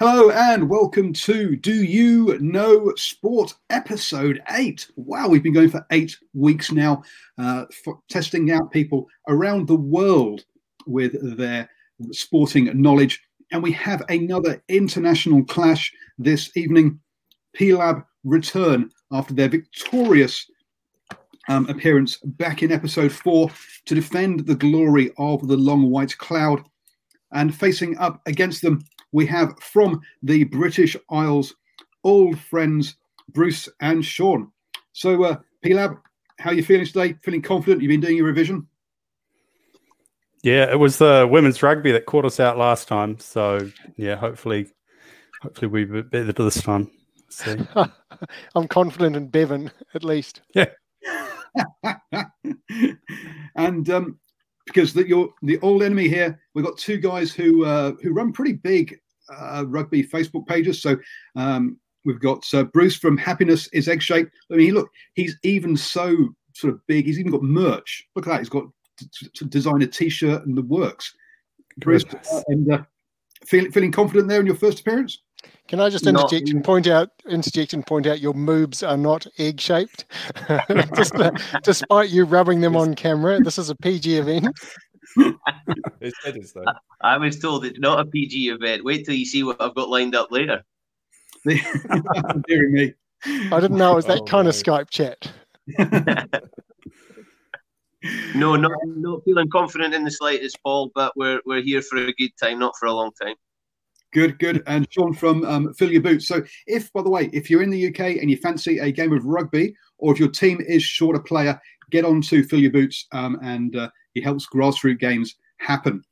Hello and welcome to Do You Know Sport episode 8. Wow, we've been going for eight weeks now, uh, testing out people around the world with their sporting knowledge. And we have another international clash this evening. PLAB return after their victorious um, appearance back in episode four to defend the glory of the long white cloud. And facing up against them, we have from the British Isles, old friends Bruce and Sean. So, uh, PLAB, how are you feeling today? Feeling confident? You've been doing your revision? Yeah, it was the women's rugby that caught us out last time. So yeah, hopefully, hopefully we better this time. See. I'm confident in Bevan at least. Yeah. and um, because the, you're the old enemy here, we've got two guys who uh, who run pretty big uh, rugby Facebook pages. So um, we've got uh, Bruce from Happiness is Egg Shaped. I mean, look, he's even so sort of big. He's even got merch. Look at that. He's got to, design a T-shirt and the works. Bruce, uh, and uh, feeling feeling confident there in your first appearance. Can I just interject not, and point out, interject and point out your moobs are not egg shaped, despite you rubbing them on camera. This is a PG event. it is though. I, I was told it's not a PG event. Wait till you see what I've got lined up later. Dear me. I didn't know it was that oh, kind no. of Skype chat. no, not not feeling confident in the slightest, Paul. But we're we're here for a good time, not for a long time. Good, good. And Sean from um, Fill Your Boots. So, if, by the way, if you're in the UK and you fancy a game of rugby, or if your team is short a player, get on to Fill Your Boots um, and uh, he helps grassroots games happen.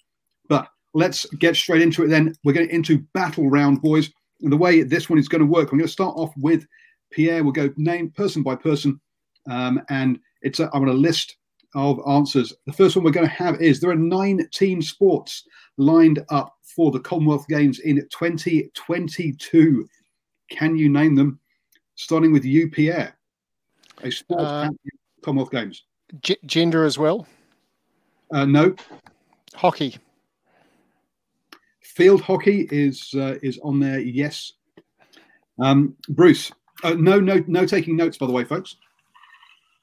But let's get straight into it then. We're going into battle round, boys. And the way this one is going to work, I'm going to start off with Pierre. We'll go name person by person. Um, and it's a, I'm going to list of answers. The first one we're going to have is there are nine team sports lined up for the Commonwealth Games in 2022. Can you name them? Starting with you, Pierre. A sport uh, Commonwealth Games. G- gender as well? Uh, no. Hockey. Field hockey is uh, is on there. Yes. Um, Bruce. Uh, no, no, no taking notes, by the way, folks.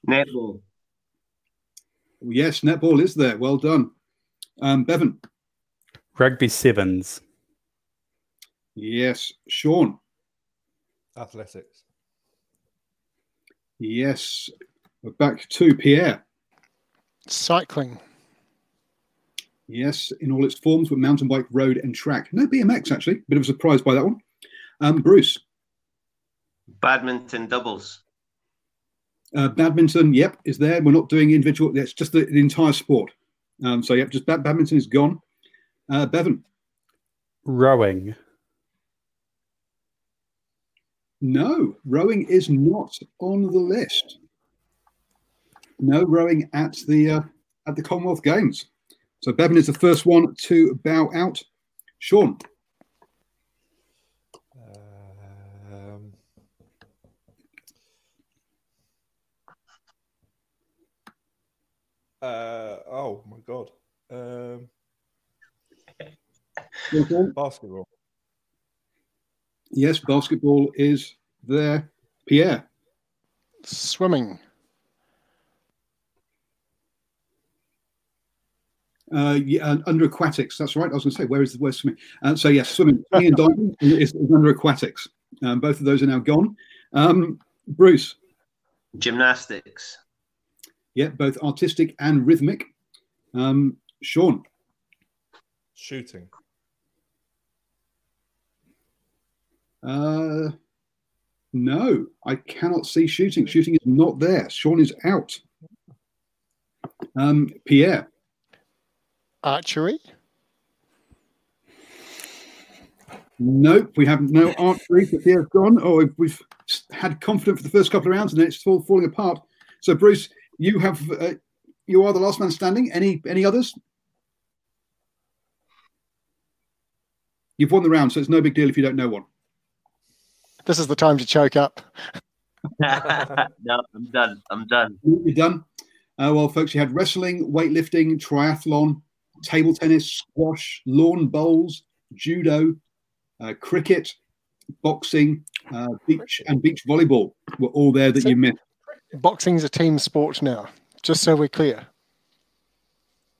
Netball. Yes, netball is there. Well done. Um, Bevan. Rugby sevens. Yes. Sean. Athletics. Yes. We're back to Pierre. Cycling. Yes, in all its forms with mountain bike, road, and track. No BMX, actually. Bit of a surprise by that one. Um, Bruce. Badminton doubles. Uh, badminton, yep, is there. We're not doing individual. It's just the, the entire sport. Um, so, yep, just bad, badminton is gone. Uh, Bevan. Rowing. No, rowing is not on the list. No rowing at the uh, at the Commonwealth Games. So Bevan is the first one to bow out. Sean. Uh, oh my god. Um, basketball. Yes, basketball is there. Pierre. Swimming. Uh, yeah, uh, under aquatics. That's right. I was going to say, where is the where's swimming? Uh, so yes, swimming, swimming and diving is, is under aquatics. Um, both of those are now gone. Um, Bruce. Gymnastics. Yeah, both artistic and rhythmic. Um, Sean. Shooting. Uh, no, I cannot see shooting. Shooting is not there. Sean is out. Um, Pierre. Archery. Nope, we have no archery. But Pierre's gone. Oh, we've, we've had confidence for the first couple of rounds, and then it's all falling apart. So, Bruce, you have uh, you are the last man standing. Any any others? You've won the round, so it's no big deal if you don't know one. This is the time to choke up. no, I'm done. I'm done. You're done. Uh, well, folks, you had wrestling, weightlifting, triathlon, table tennis, squash, lawn bowls, judo, uh, cricket, boxing, uh, beach, and beach volleyball were all there that So- you missed. Boxing's a team sport now, just so we're clear.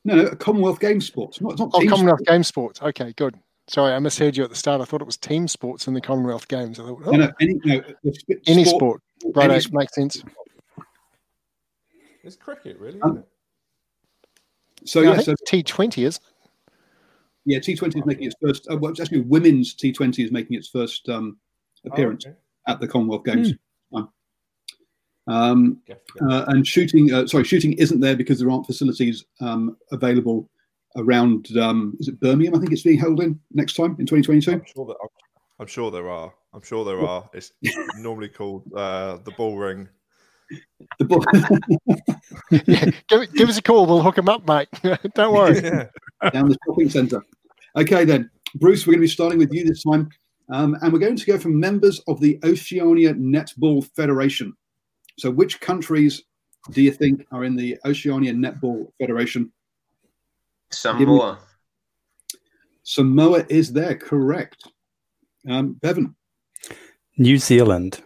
No, no, a Commonwealth Games sport. It's not, not Oh, team Commonwealth sport. Games sports. Okay, good. Sorry, I misheard you at the start. I thought it was team sports in the Commonwealth Games. I thought, oh, No, no, any, no, the sp- any sport. Right, any sport. makes sense. It's cricket, really, Um, isn't it? So, No, I yeah, think so, T20, is yeah, T20 is making its first, uh, well, it's actually women's T20 is making its first um, appearance Oh, okay. at the Commonwealth Games. Um, Get- get- uh, and shooting, uh, sorry, shooting isn't there because there aren't facilities um, available around. Um, is it Birmingham? I think it's being held in next time in 2022. I'm sure that I'm, I'm sure there are. I'm sure there are. It's normally called uh, the Bullring. The ball- yeah, give, give us a call. We'll hook them up, mate. Don't worry. yeah. down the shopping centre. Okay, then, Bruce, we're going to be starting with you this time, um, and we're going to go from members of the Oceania Netball Federation. So, which countries do you think are in the Oceania Netball Federation? Samoa. Samoa is there, correct? Um, Bevan, New Zealand.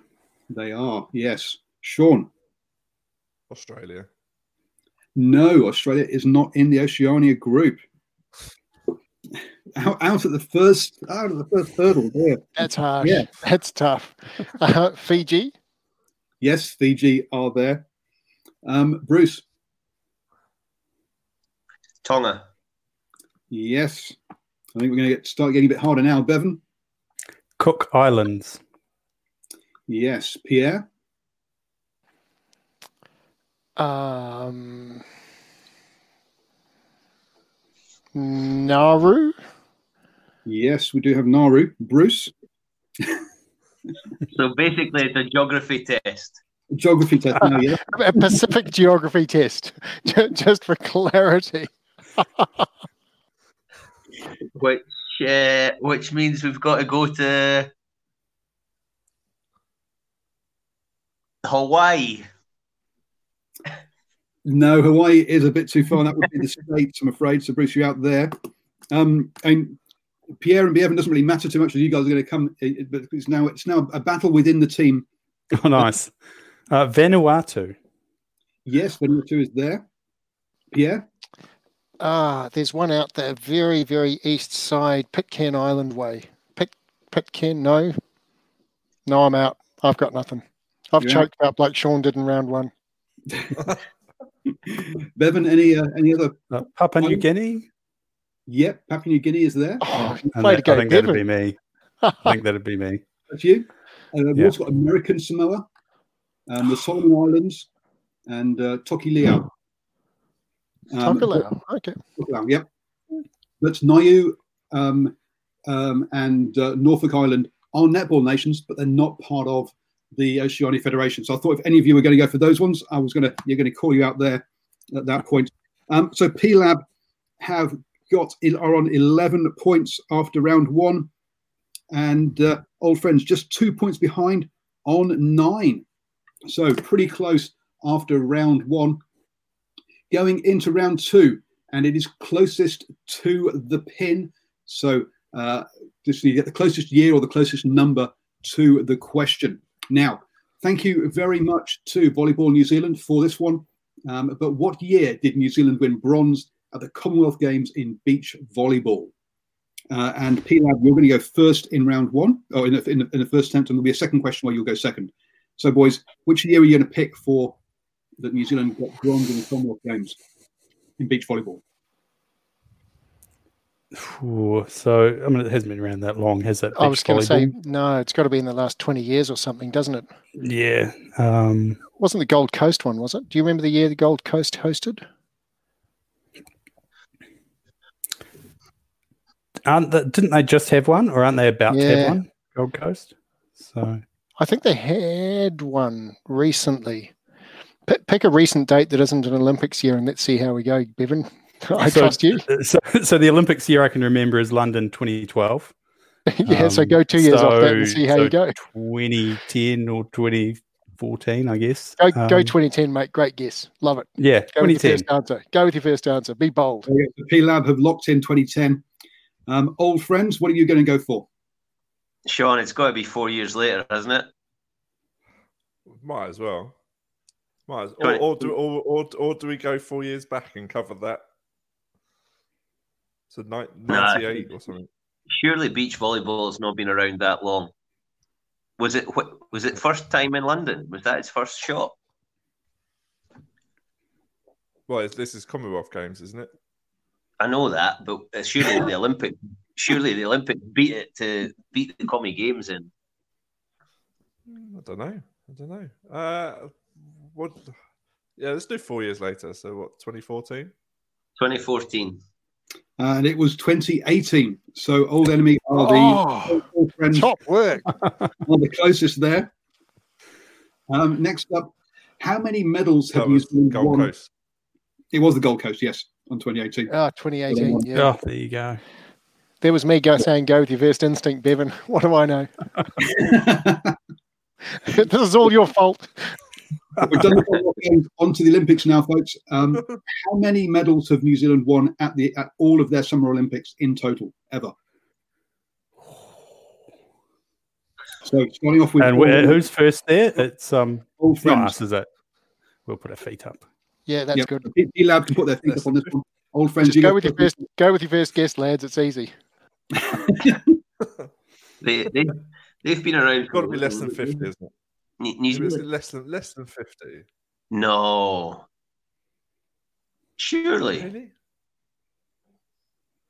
they are, yes. Sean, Australia. no, Australia is not in the Oceania group. Out, out at the first, out of the first hurdle there. That's harsh. Yeah. That's tough. Uh, Fiji. Yes, Fiji are there. Um, Bruce, Tonga. yes. I think we're going to get, start getting a bit harder now. Bevan, Cook Islands. yes. Pierre, Um, Nauru. yes. We do have Nauru. Bruce, So basically, it's a geography test. geography test now, yeah. A Pacific geography test, just for clarity. which uh, which means we've got to go to Hawaii. No, Hawaii is a bit too far. That would be the States, I'm afraid. So, Bruce, you're out there. Um, and Pierre and Bevan doesn't really matter too much as you guys are going to come, but it's now it's now a battle within the team. Oh, nice. Uh, Vanuatu. Yes, Vanuatu is there. Pierre, Ah, there's one out there, very, very east side, Pitcairn Island way. Pit, Pitcairn, no. No, I'm out. I've got nothing. I've You're out. choked up like Sean did in round one. Bevan, any uh, any other? Uh, Papua New Guinea. Yep, Papua New Guinea is there. Oh, And way that- I go, think that'd be me. I think that'd be me. That's you. Uh, we've Yeah. also got American Samoa, um, the Solomon Islands, and uh, Toki Liao. Um, Tokelau. Okay. Tokelau, Yep. That's Niue um, um, and uh, Norfolk Island are netball nations, but they're not part of the Oceania Federation. So I thought if any of you were going to go for those ones, I was going to you're going to call you out there at that point. Um, so P Lab have got are on 11 points after round one, and uh, old friends just two points behind on nine. So pretty close after round one. going into round two, and it is closest to the pin. So uh, just you get the closest year or the closest number to the question. Now, thank you very much to Volleyball New Zealand for this one. Um, but what year did New Zealand win bronze at the Commonwealth Games in beach volleyball? Uh, and PLAB, you're going to go first in round one, or in the, in the, in the first attempt, and there'll be a second question where you'll go second. So, boys, which year are you going to pick for that New Zealand got bronze in the Commonwealth Games in beach volleyball? Ooh, so I mean, it hasn't been around that long, has it? I was going to say no. It's got to be in the last twenty years or something, doesn't it? yeah. Um, Wasn't the Gold Coast one? Was it? Do you remember the year the Gold Coast hosted? Aren't the, didn't they just have one, or aren't they about to have one? Gold Coast. So I think they had one recently. Pick, pick a recent date that isn't an Olympics year, and let's see how we go, Bevan. I So- trust you. so, so the Olympics year I can remember is London 2012. yeah, so Um, go two years off that and see how so you go. 2010 or 2014, I guess. Go, go Um, 2010, mate. Great guess. Love it. Yeah, Go with your 2010. first answer. Go with your first answer. Be bold. So, yeah, the PLAB have locked in 2010. Um, old friends, what are you going to go for? Sean, it's got to be four years later, hasn't it? Might as well. Might as, or, or, do, or, or, or do we go four years back and cover that? So ni- Nah. 98 or something. Surely beach volleyball has not been around that long. Was it? wh- Was it first time in London? Was that his first shot? Well, this is Commonwealth Games, isn't it? I know that, but uh, surely the Olympic, surely the Olympic beat it to beat the Commie Games in. I don't know. I don't know. Uh, what? Yeah, let's do four years later. So what? 2014. 2014. Uh, and it was 2018. So old enemy are the Oh, friends top work. are the closest there. Um, next up, how many medals have That New Zealand Gold won? Coast. It was the Gold Coast, yes, on 2018. Ah, 2018. Yeah. Oh, there you go. There was me go saying go with your first instinct, Bevan. What do I know? this is all your fault. We've done the Commonwealth Games onto the Olympics now, folks. Um, how many medals have New Zealand won at the at all of their Summer Olympics in total ever? So starting off with And who's first there? It's um, old not us, is it? We'll put our feet up. Yeah, that's Yep. good. P Lab can put their feet up on this one. Old friends, you go go with your first. Go with your first guess, lads. It's easy. They they they've been around. It's got to be less than 50, isn't it? New New Zealand. less than less than 50. No. Surely. Really?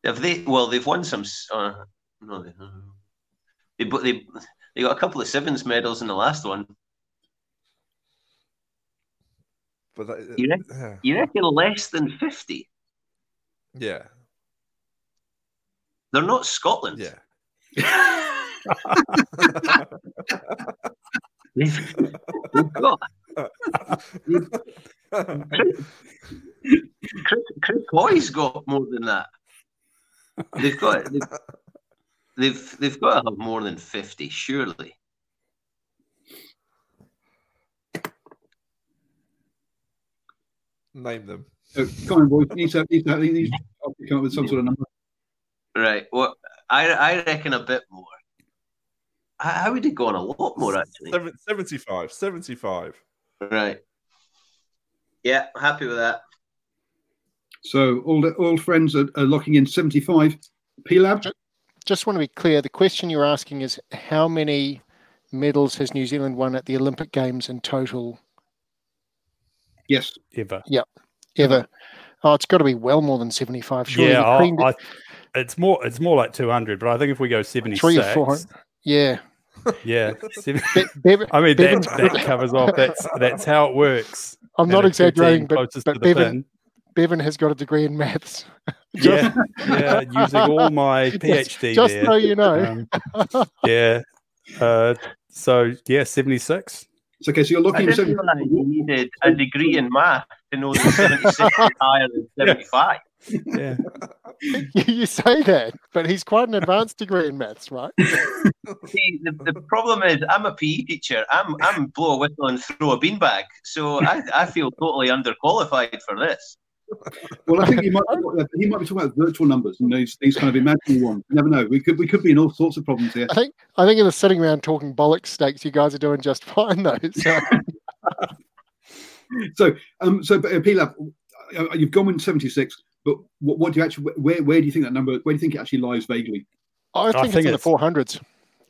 Have they? Well, they've won some. Uh, no, they, they but they they got a couple of sevens medals in the last one. But that, You reckon- yeah. You reckon less than fifty? yeah, They're not Scotland. yeah. They've, they've got Chris, Chris Hoy's got more than that. They've got they've, they've they've got to have more than fifty, surely. Name them. So, come on, boys. You need to, need to, you need to come up with some sort of number. Right. Well, I I reckon a bit more. I, I would have gone a lot more actually. 75. 75. Right. Yeah, happy with that. So all the old friends are, are locking in 75. P Lab, Just want to be clear. The question you're asking is how many medals has New Zealand won at the Olympic Games in total yes. Ever. Yep. Ever? Oh, it's got to be well more than 75. Surely yeah, I, cream- I, it's more. It's more like two hundred. But I think if we go seventy three or six, four hundred. Yeah. yeah, seven, Be- Bevan- I mean Bevan- that, that covers off. That's that's how it works. I'm not And it's 15 exaggerating, but, but Bevan. Bevan has got a degree in maths. Yeah, yeah, using all my PhD just there. so you know. Um, yeah. Uh, so yeah, seventy six. It's okay. So you're looking at didn't 75. realize you needed a degree in math to know that 76 is higher than 75. Yeah. you, you say that, but he's quite an advanced degree in maths, right? See, the, the problem is I'm a PE teacher. I'm I'm blow a whistle and throw a beanbag. So I, I feel totally underqualified for this. Well, I think he might he might be talking about virtual numbers and these these kind of imaginary ones. You never know. We could we could be in all sorts of problems here. I think I think in the sitting around talking bollocks stakes, you guys are doing just fine though. So So um so but, uh, P-Lab, uh, you've gone in seventy six, but what, what do you actually where where do you think that number where do you think it actually lies vaguely? I think, think it's in the four hundreds.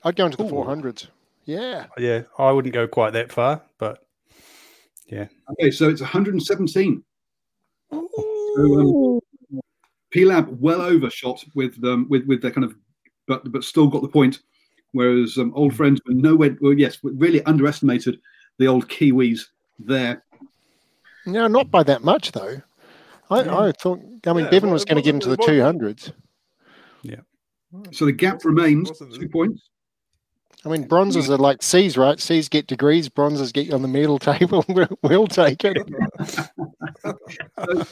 I'd go into the Ooh. four hundreds. Yeah. Yeah, I wouldn't go quite that far, but yeah. Okay, so it's 117. So, um, P-Lab well overshot with um, with with their kind of, but but still got the point. Whereas um, old friends were nowhere. Well, yes, really underestimated the old Kiwis there. No, not by that much though. I, I thought. I mean, Yeah, Bevan was going to get wasn't- into the two hundreds. wasn't- two hundreds. So the gap remains two points. I mean, bronzes are like C's, right? C's get degrees, bronzes get you on the medal table. We'll, we'll take it.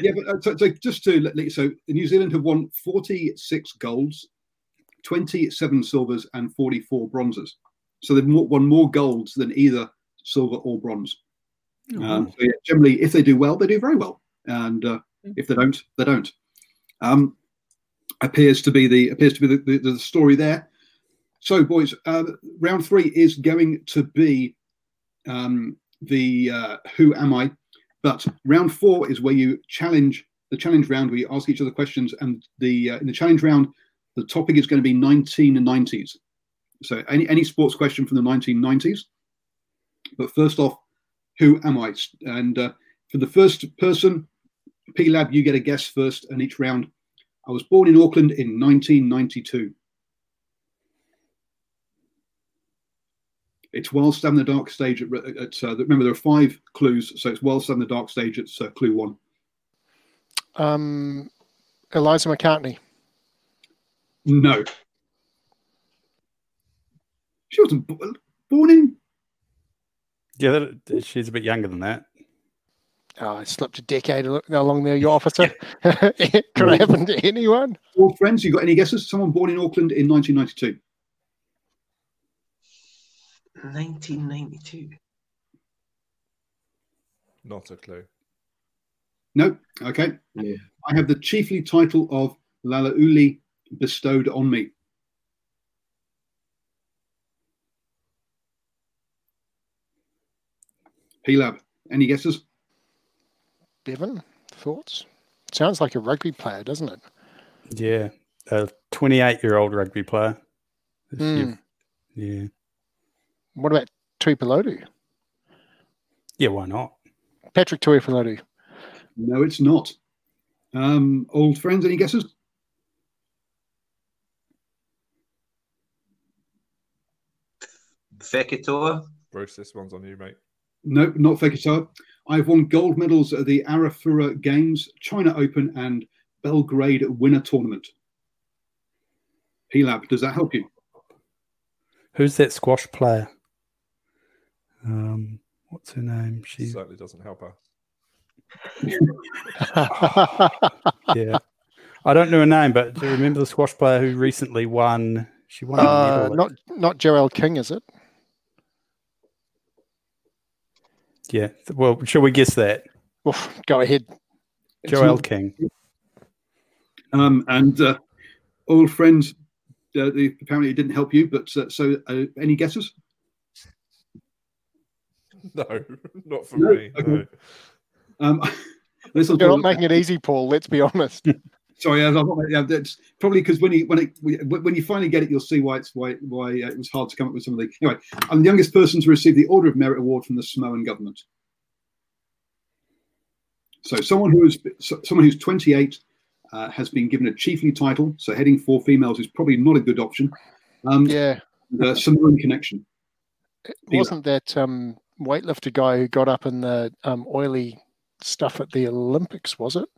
Yeah, but uh, so, so just to let so New Zealand have won 46 golds, 27 silvers, and 44 bronzes. So they've won more golds than either silver or bronze. Um, so yeah, generally, if they do well, they do very well, and uh, if they don't, they don't. Um, appears to be the appears to be the, the, the story there. So, boys, uh, round three is going to be um, the uh, Who Am I? But round four is where you challenge the challenge round, where you ask each other questions, and the uh, in the challenge round, the topic is going to be 1990s. So, any any sports question from the 1990s. But first off, who am I? And uh, for the first person, P Lab, you get a guess first, and each round. I was born in Auckland in 1992. It's whilst I'm the dark stage at, at uh, remember there are five clues, so it's whilst I'm the dark stage. It's uh, clue one. Um, Eliza McCartney. No, she wasn't bo- born in. Yeah, she's a bit younger than that. Oh, I slipped a decade along there, you officer. it could have happened to anyone. Old friends, you got any guesses? Someone born in Auckland in 1992. 1992. Not a clue. No. Okay. Yeah. I have the chiefly title of Lalauli bestowed on me. P-Lab, any guesses? Bevan, thoughts? Sounds like a rugby player, doesn't it? Yeah, a 28 year old rugby player. If Hmm. Yeah, What about Tuipulotu? yeah. Why not? Patrick Tuipulotu. No, it's not. Um, old friends, any guesses? Fekitoa. Bruce, this one's on you, mate. No, not Fekitoa. I've won gold medals at the Arafura Games, China Open, and Belgrade Winter Tournament. P-Lab, does that help you? Who's that squash player? Um, what's her name? She Certainly doesn't help her. yeah. I don't know her name, but do you remember the squash player who recently won? She won uh, not not Joelle King, is it? Yeah. Well, shall we guess that? Oof, go ahead. It's Joelle King. Um, and uh, old friends, uh, the, apparently it didn't help you, but uh, so uh, any guesses? No, not for No, me. okay. No. Um, You're not probably- making it easy, Paul. Let's be honest. Sorry, I'm not, yeah, that's probably because when you when it when you finally get it, you'll see why it's why why uh, it was hard to come up with some of the. Anyway, I'm the youngest person to receive the Order of Merit award from the Samoan government. So someone who is so- someone who's 28 uh, has been given a chiefly title. So heading for females is probably not a good option. Um, Yeah, The Samoan connection. Yeah. wasn't that um, weightlifter guy who got up in the um, oily stuff at the Olympics? Was it?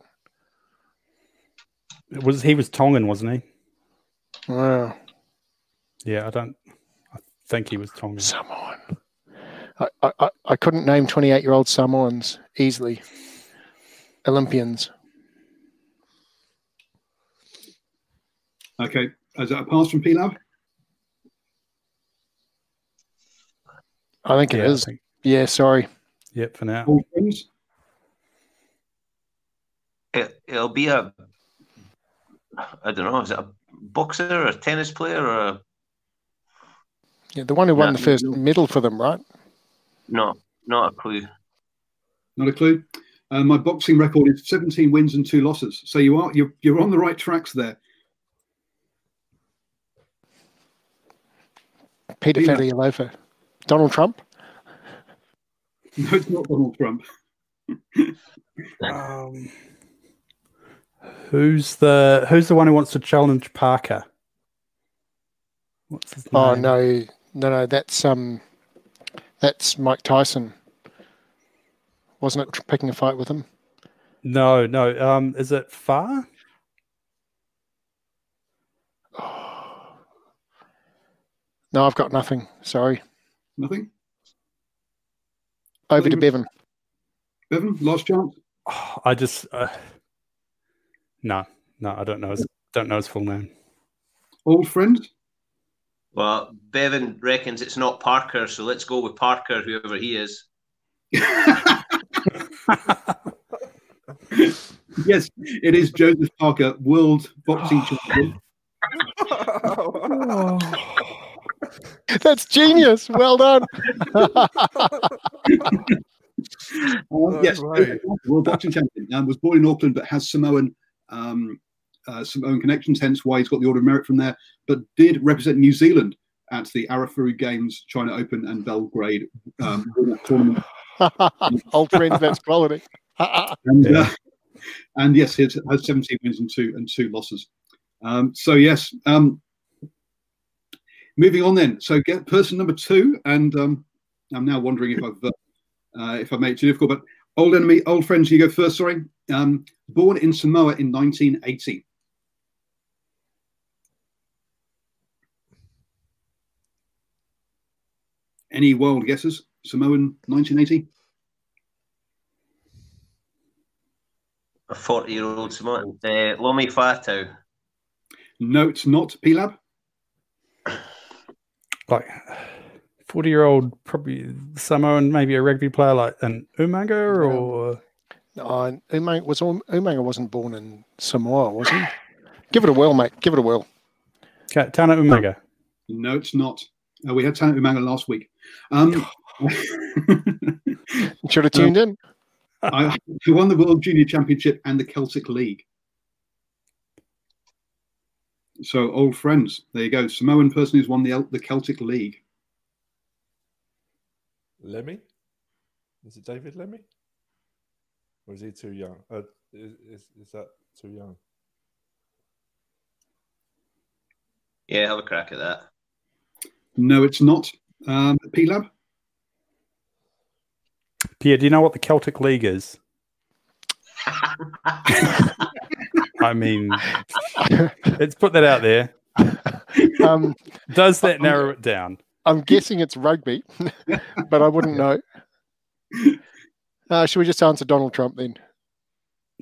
It was he was Tongan, wasn't he? Wow, Yeah, I don't. I think he was Tongan. Samoan. I, I, I- I couldn't name 28 year old Samoans easily. Olympians. Okay, is that a pass from P Lab? I think it Yeah, I think- Yeah, sorry. Yep, for now. It, it'll be a. I don't know. Is it a boxer or a tennis player or a Yeah, the one who won Yeah. the first medal for them, right? no? Not a clue. Not a clue. Uh, my boxing record is 17 wins and two losses. So you are you're you're on the right tracks there. Peter Peter. Fatialofa. Donald Trump. No, it's not Donald Trump. Um, who's the Who's the one who wants to challenge Parker? What's his Oh name? no, no, no. That's um, that's Mike Tyson. Wasn't it picking a fight with him? no, no. Um, is it Far? No, I've got nothing. Sorry. Nothing. Over to Bevan. Bevan, last chance. Oh, I just uh, no, no. I don't know. His, don't know his full name. Old friend. Well, Bevan reckons it's not Parker, so let's go with Parker, whoever he is. yes, it is Joseph Parker, world boxing champion. That's genius. Well done. Um, yes, right. Joseph Parker, world boxing champion. Um, was born in Auckland, but has Samoan um, uh, Samoan connections, hence why he's got the Order of Merit from there. But did represent New Zealand at the Arafura Games, China Open, and Belgrade um, tournament. Old friends, that's quality. and, uh, and yes, he has 17 wins and two and two losses. Um, so yes, um, moving on then. So get person number two, and um, I'm now wondering if I've uh, uh, if I made it too difficult. But old enemy, old friends, you go first. Sorry. Um, born in Samoa in 1980. Any wild guesses? Samoan 1980. A 40 year old Samoan. Uh, Lomi Fatau. No, it's not P-Lab. Like forty-year-old, probably Samoan, maybe a rugby player like an Umaga or and Umaga was Umaga wasn't born in Samoa, was he? Give it a whirl, mate. Give it a whirl. okay, Tana Umaga. No, it's not. Uh, we had Talent Umaga last week. Um, Should have tuned in. I I won the World Junior Championship and the Celtic League. So, old friends, there you go. Samoan person who's won the the Celtic League. Lemi? Is it David Lemi? Or is he too young? Uh, is, is, is that too young? Yeah, have a crack at that. No, it's not. Um, P Lab. Pierre, do you know what the Celtic League is? I mean, let's put that out there. Um, Does that narrow it down? I'm guessing it's rugby, but I wouldn't know. Uh, should we just answer Donald Trump then?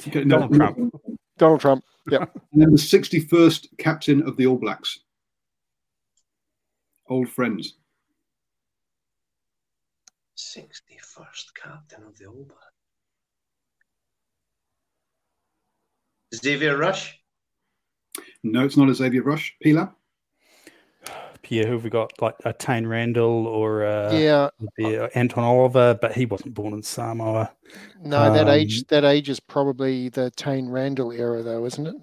Okay, no. Donald Trump. Donald Trump. Yep. And then the 61st captain of the All Blacks. Old friends. 61st captain of the All Blacks. Xavier Rush? No, it's not a Xavier Rush. P Lab. Pierre, who have we got? Like a Taine Randell or uh, yeah. would be, uh, Anton Oliver, but he wasn't born in Samoa. No, that Um, age that age is probably the Taine Randell era, though, isn't it?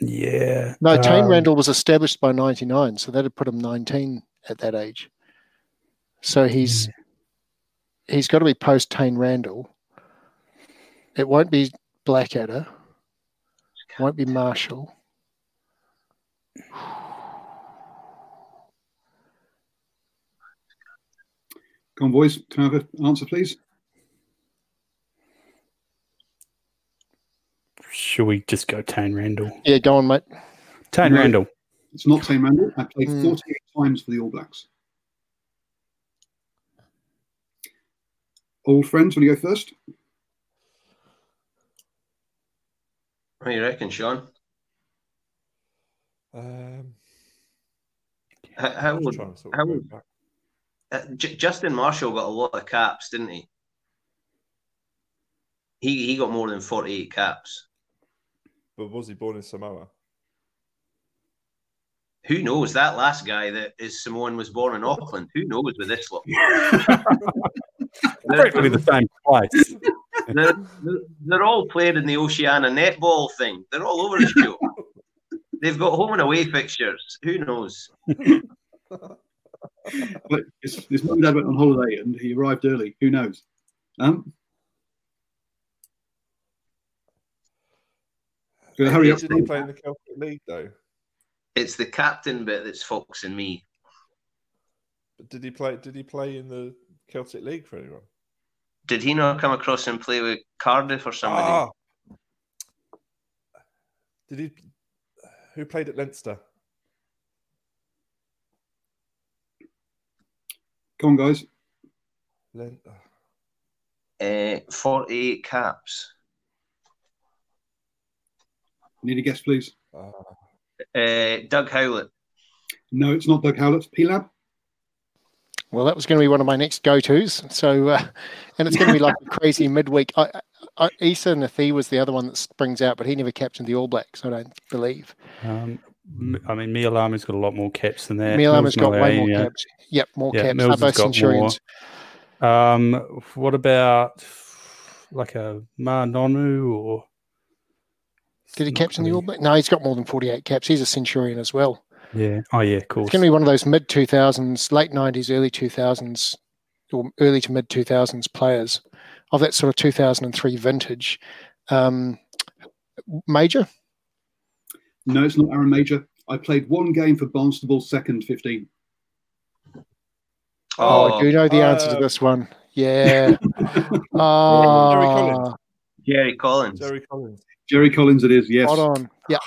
Yeah. No, Tane um, Randall was established by '99, so that'd put him 19 at that age. So he's he's got to be post Taine Randell. It won't be Blackadder. Won't be Marshall. Come on, boys. Can I have an answer, please? Should we just go Taine Randell? Yeah, go on, mate. Taine No. Randell. It's not Taine Randell. I played Hmm. 48 times for the All Blacks. Old friends, will you go first? What do you reckon, Sean? Um, How, how I'm would, trying to sort of how would uh, J- Justin Marshall got a lot of caps, didn't he? He he got more than 48 caps. but was he born in Samoa? Who knows? That last guy that is Samoan was born in Auckland. Who knows with this lot? Practically the same place. they're, they're- they're all playing in the Oceania netball thing. They're all over the show. They've got home and away fixtures. Who knows? But his, his mum and dad went on holiday and he arrived early. Who knows? Um, so hurry up. Did he play in the Celtic League though? It's the captain bit that's foxing me. But did he play? Did he play in the Celtic League for anyone? Did he not come across and play with Cardiff or somebody? Ah. Did he? Who played at Leinster? Come on, guys. Len- Uh, 48 caps. Need a guess, please. uh, Uh, Doug Howlett. No, it's not Doug Howlett. P-Lab? Well, that was going to be one of my next go-tos. So, uh, and it's going to be like a crazy midweek. I, I, Issa Nathi was the other one that springs out, but he never captained the All Blacks. I don't believe. Um, I mean, Mealamu's got a lot more caps than that. Mealamu's Mils got way more Malaia, caps. Yep, more Yeah, caps. Mils They're has both got more. Um, what about like a Ma'a Nonu or? Did he captain the. All Blacks? No, he's got more than 48 caps. He's a Centurion as well. Yeah. Oh yeah, of course. It's going to be one of those mid 2000s, late 90s, early 2000s, or early to mid 2000s players of that sort of 2003 vintage. Um, Mauger? No, it's not Aaron Mauger. I played one game for Barnstaple, second 15. Oh, I do know the answer to uh, this one. Yeah. Collins. Ah, Jerry Collins. Jerry Collins. Jerry Collins, it is, yes. Hold on. Yeah.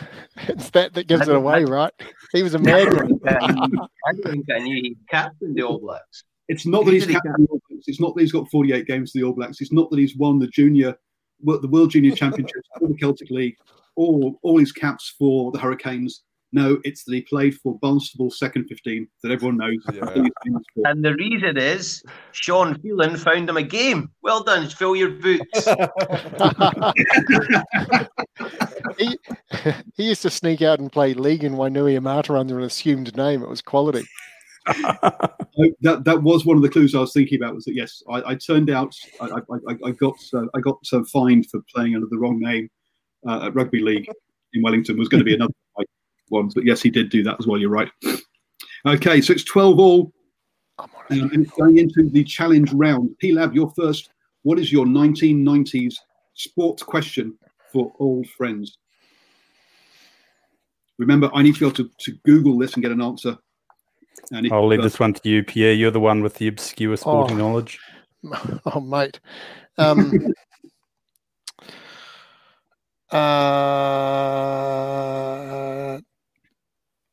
It's that that gives it away, right? He was a madman. I think I knew he captained the All Blacks. It's not that he's Usually captain the All Blacks. It's not that he's got 48 games for the All Blacks. It's not that he's won the junior, the World Junior Championships or the Celtic League or all his caps for the Hurricanes. No, it's that he played for Barnstaple, second 15, that everyone knows. Yeah. who he's famous for. And the reason is Sean Phelan found him a game. Well done, fill your boots. he, he used to sneak out and play League in Wainuiomata under an assumed name. It was quality. That that was one of the clues I was thinking about. Was that yes, I, I turned out I, I, I- I got uh, I got uh, fined for playing under the wrong name uh, at rugby league in Wellington. Was going to be another like, one, but yes, he did do that as well. You're right. Okay, so it's twelve all, um, and it's going into the challenge round. P Lab, you're first. What is your 1990s sports question for old friends? Remember, I need to be able to, to Google this and get an answer. And if, I'll leave uh, this one to you, Pierre. You're the one with the obscure sporting Oh. knowledge. Oh, mate. Um, uh,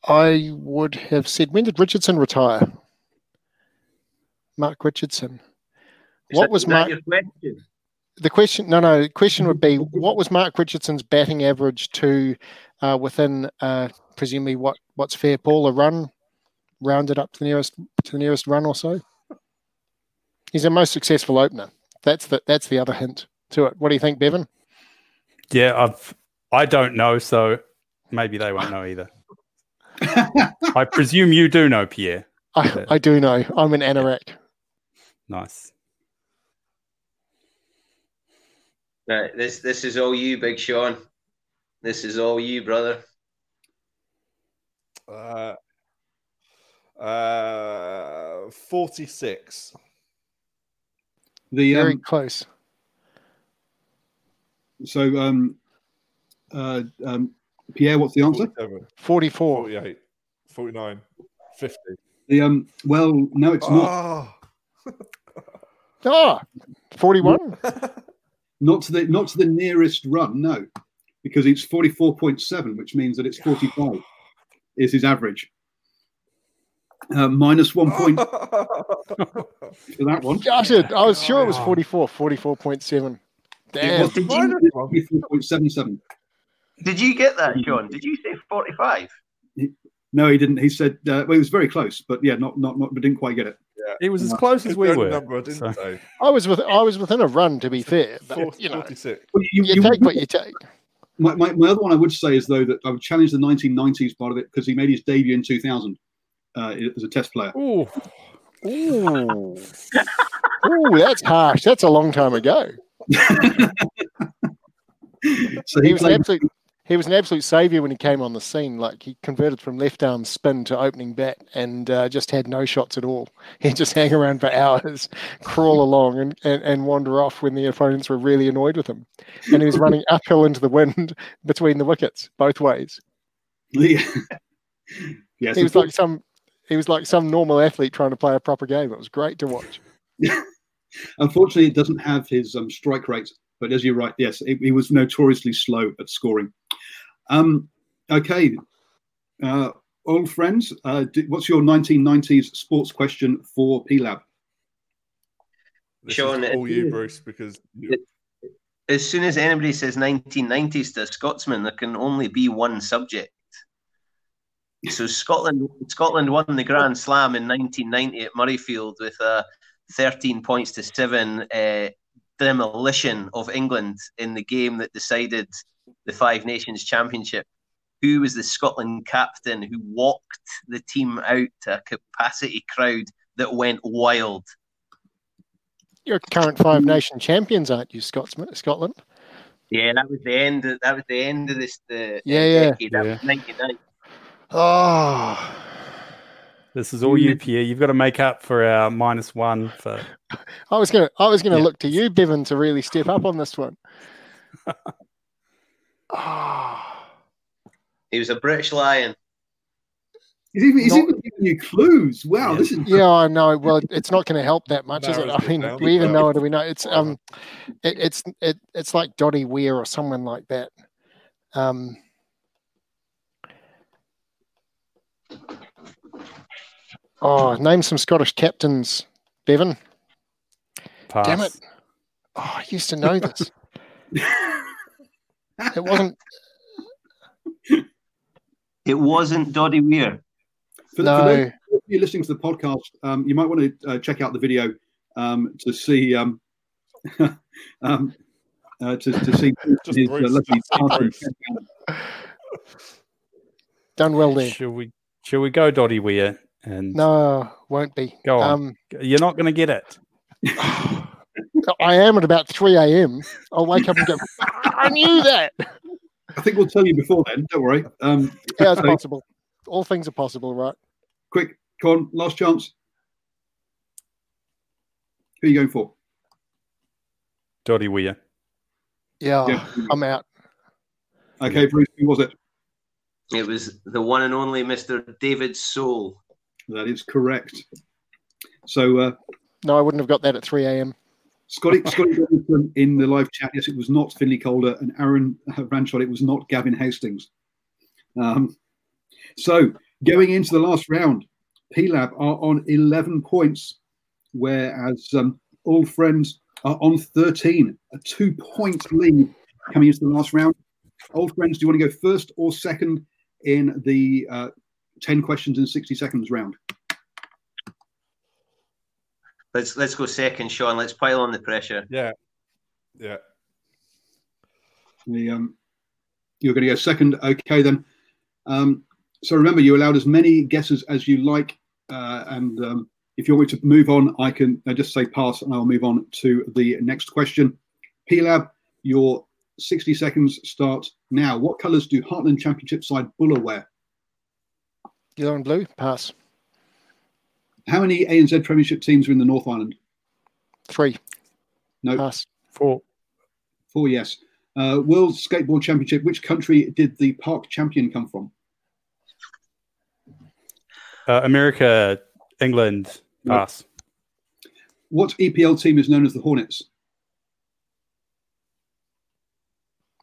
I would have said, when did Richardson retire? Mark Richardson. Is What was is Mark? question? The question, no, no. The question would be, what was Mark Richardson's batting average to uh, within, uh, presumably, what what's fair, Paul, a run, rounded up to the nearest to the nearest run or so? He's the most successful opener. That's the that's the other hint to it. What do you think, Bevan? Yeah, I've I don't know, so maybe they won't know either. I presume you do know, Pierre. I, I do know. I'm an anorak. Nice. Right, this this is all you, Big Sean. This is all you, brother. Uh, uh, 46. the Very um, close. so um, uh, um, Pierre, what's the answer? 44. 48, 49, 50. The, um, well, no, it's oh. not. ah, 41. not to the not to the nearest run, no, because it's 44.7, which means that it's 45 is his average. Uh, minus one point for that one. Gosh, I was sure it was 44, 44.7. Damn. It was 44.77. Did you get that, John? Did you say 45? No, he didn't. He said uh, well, he was very close, but yeah, not not not, but didn't quite get it. It was as close as we were. number I didn't so- I was with I was within a run to be fair, but 40, you know, 46. Well, you, you you take what you take. My, my, my other one I would say is though that I would challenge the 1990s part of it because he made his debut in 2000 uh, as a test player. Ooh, Ooh. Ooh, that's harsh. That's a long time ago. So He he was an played, absolute he was an absolute savior when he came on the scene. Like he converted from left arm spin to opening bat and uh, just had no shots at all. He'd just hang around for hours, crawl along and, and, and wander off when the opponents were really annoyed with him. And he was running uphill into the wind between the wickets, both ways. yeah. yes, He was like some he was like some normal athlete trying to play a proper game. It was great to watch. Unfortunately, it doesn't have his um, strike rate, but as you're right, yes, he was notoriously slow at scoring. Um, okay, uh, old friends, uh, d- what's your 1990s sports question for PLAB? This Sean, is all it- you, Bruce, because you, As soon as anybody says 1990s to a Scotsman, there can only be one subject. So Scotland, Scotland won the Grand Slam in 1990 at Murrayfield with a 13 points to seven uh, demolition of England in the game that decided the Five Nations Championship. Who was the Scotland captain who walked the team out to a capacity crowd that went wild? You're current Five Nation champions, aren't you, Scotsman Scotland? Yeah, that was the end. Of, that was the end of this. The Yeah, yeah. decade. That Yeah. was 99. Oh this is all you, Pierre. You've got to make up for our minus one for. I was gonna I was gonna Yeah. look to you, Bevan, to really step up on this one. Ah. He was a British Lion. He's even, he's Not- even giving you clues. Wow, Yeah. this is Yeah, I know. Well, it's not going to help that much, is it? I mean, down we even know it. or We know it's um, it, it's it, it's like Doddie Weir or someone like that. Um, oh, name some Scottish captains, Bevan. Pass. Damn it! Oh, I used to know this. it wasn't. It wasn't Doddie Weir. for, the, for those No, of you listening to the podcast, um, you might want to uh, check out the video um, to see um, um, uh, to, to see Just his, uh, Bruce, lovely just see passing. Bruce. done well there. Shall we? Shall we go, Doddie Weir? And No, won't be. Go on. Um, you're not going to get it. I am at about 3 a.m. I'll wake up and go, I knew that. I think we'll tell you before then. Don't worry. Um, Yeah, it's possible. All things are possible, right? quick, Con, last chance. Who are you going for? Doddie Weir. Yeah, Yeah. I'm out. Okay, Bruce, who was it? It was the one and only Mr. David Sole. That is correct. So, uh, No, I wouldn't have got that at 3 a.m. Scotty, Scotty in the live chat. Yes, it was not Finlay Calder and Aaron Ranchard. It was not Gavin Hastings. Um, so going into the last round, PLAB are on 11 points, whereas um, All Friends are on 13, a two point lead coming into the last round. Old Friends, do you want to go first or second in the uh, 10 questions in 60 seconds round? Let's let's go second, Sean. Let's pile on the pressure. Yeah. Yeah. The, um, you're going to go second. Okay, then. Um, so remember, you allowed as many guesses as you like. Uh, and um, if you want me to move on, I can uh, just say pass and I'll move on to the next question. PLAB, your 60 seconds start now. What colours do Heartland Championship side Buller wear? Yellow and blue, pass. How many ANZ Premiership teams are in the North Island? Three, No, pass. Four. four yes. Uh, World Skateboard Championship, which country did the park champion come from? Uh, America, England, No. pass. What EPL team is known as the Hornets?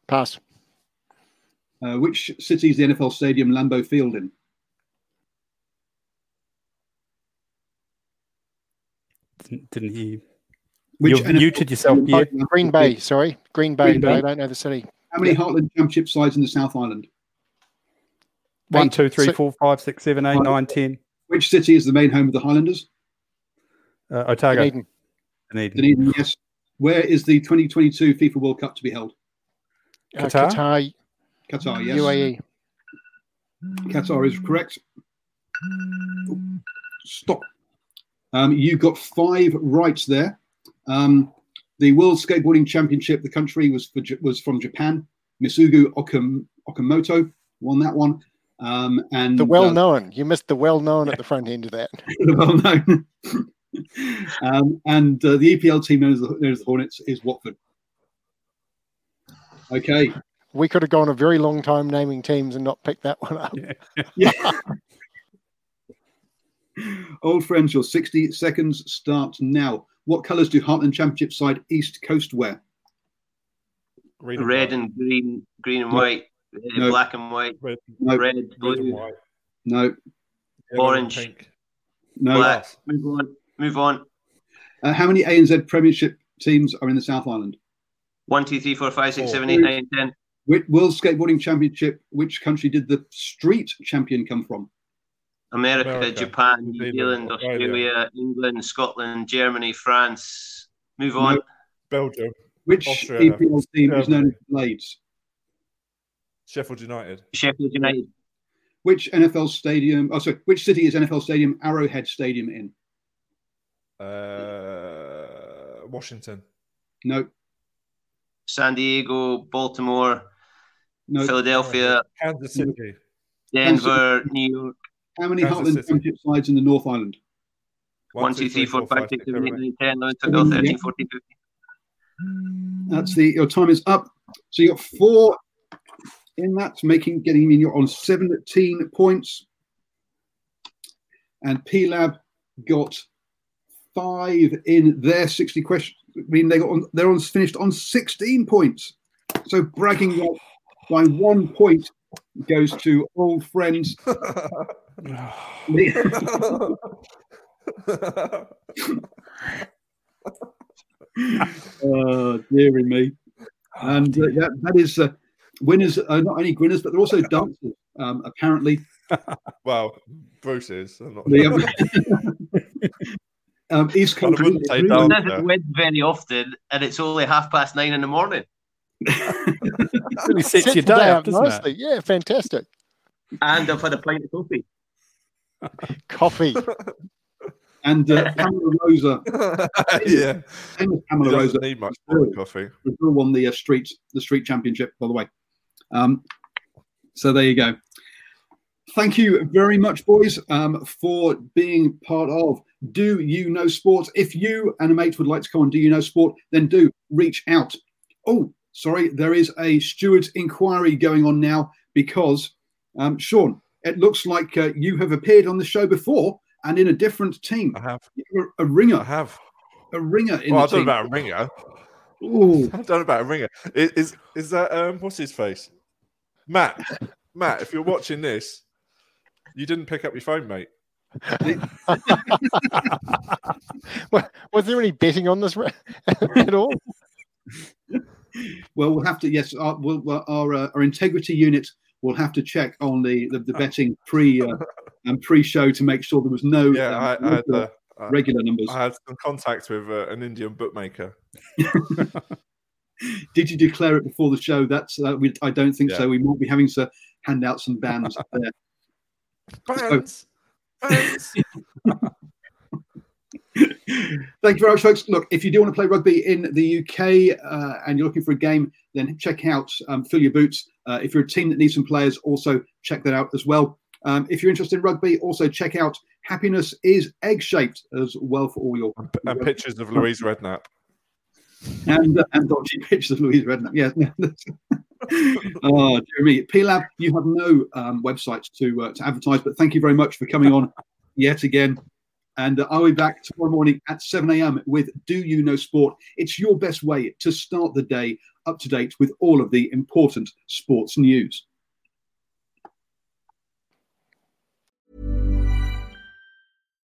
Pass. Uh, which city is the NFL stadium Lambeau Field in? Didn't, didn't he? Which You've muted yourself, stadium- Pierre. Oh, Green Bay, sorry. Green Bay, Green Bay. I don't know the city. How many Heartland Championship sides in the South Island? One, Eight. two, three, So- four, five, six, seven, eight, Five. nine, ten. Which city is the main home of the Highlanders? Uh, Otago. Dunedin. Dunedin. Dunedin, yes. Where is the 2022 FIFA World Cup to be held? Uh, Qatar? Qatar. Qatar, yes. UAE. Qatar is correct. Stop. Um, you got five rights there. Um, the World Skateboarding Championship, the country was for, was from Japan. Misugu Okam, Okamoto won that one. Um, and The uh, well known. You missed the well known at the front end of that. the well known. um, and uh, the EPL team known as, the, known as the Hornets is Watford. Okay. We could have gone a very long time naming teams and not picked that one up. Yeah. Old friends, your 60 seconds start now. What colours do Heartland Championship side East Coast wear? Green and Red and green, green and No. white, uh, No. black and white, red, No, red, red and blue, white. no, Orange. pink. no. black. Move on. Move on. Uh, how many ANZ Premiership teams are in the South Island? One, two, three, four, five, six, Four. seven, eight, nine, ten. Which World Skateboarding Championship, which country did the street champion come from? America, America, Japan, New New Zealand, Zealand, Australia. Australia, England, Scotland, Germany, France. Move on. Belgium, Which Austria, EPL team is known as Blades? Sheffield United, Sheffield United. Which NFL stadium? Oh, sorry. Which city is NFL Stadium Arrowhead Stadium in? uh, Washington, No, San Diego, Baltimore, no. Philadelphia, Kansas City, Denver, New York. How many Kansas Heartland City. Championship sides in the North Island? 1, 2, 3, 4, 5, 6, 7, 8, 9, 10, 11, 12, 13, 14, 15. That's the your time is up. So you got four in that, making getting in you're on 17 points. And P Lab got five in their 60 questions. I mean they got on they're on finished on 16 points. So bragging rights by one point goes to old friends. Oh, dearie me. And uh, yeah, that is uh, winners are not only winners, but they're also dancers. Um, apparently, well, Bruce is. I'm not. the um, East Well, I Country. wouldn't say Blue- Doesn't win very often, and it's only half past nine in the morning. really sets Set your the day up, nicely. it? Yeah, fantastic. And I've had a pint of coffee. Coffee. and uh, Pamela Rosa, yeah, famous he Pamela Rosa, doesn't need much more coffee. who won the uh, street the street championship. By the way, um, so there you go. Thank you very much, boys, um, for being part of Do You Know Sports. If you and a mate would like to come on Do You Know Sport, then do reach out. Oh, sorry, there is a steward's inquiry going on now because, um, Sean, it looks like uh, you have appeared on the show before and in a different team. I have. You're a I ringer, I have. a ringer in Well, I the don't know about a ringer. Ooh. I don't know about a ringer. Is, is is that um? What's his face? Matt. Matt, if you're watching this, you didn't pick up your phone, mate. Was there any betting on this at all? Well, we'll have to. Yes, our we'll, well, our, uh, our integrity unit will have to check on the the, the betting pre uh, and pre show to make sure there was no Yeah, um, I had regular, uh, regular numbers. I had some contact with uh, an Indian bookmaker. Did you declare it before the show? That's uh, we, I don't think Yeah. so. We might be having to hand out some bans there. Bands, bands. Thank you very much, folks. Look, if you do want to play rugby in the UK uh, and you're looking for a game, then check out um, Fill Your Boots. Uh, if you're a team that needs some players, also check that out as well. Um, if you're interested in rugby, also check out Happiness is Egg Shaped as well for all your and pictures of Louise Redknapp. and uh, and dodgy pictures of Louise Redknapp. Yes. oh, Jeremy, PLAB, you have no um, websites to uh, to advertise, but thank you very much for coming on yet again. And uh, I'll be back tomorrow morning at 7 a.m. with Do You Know Sport? It's your best way to start the day up to date with all of the important sports news.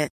it.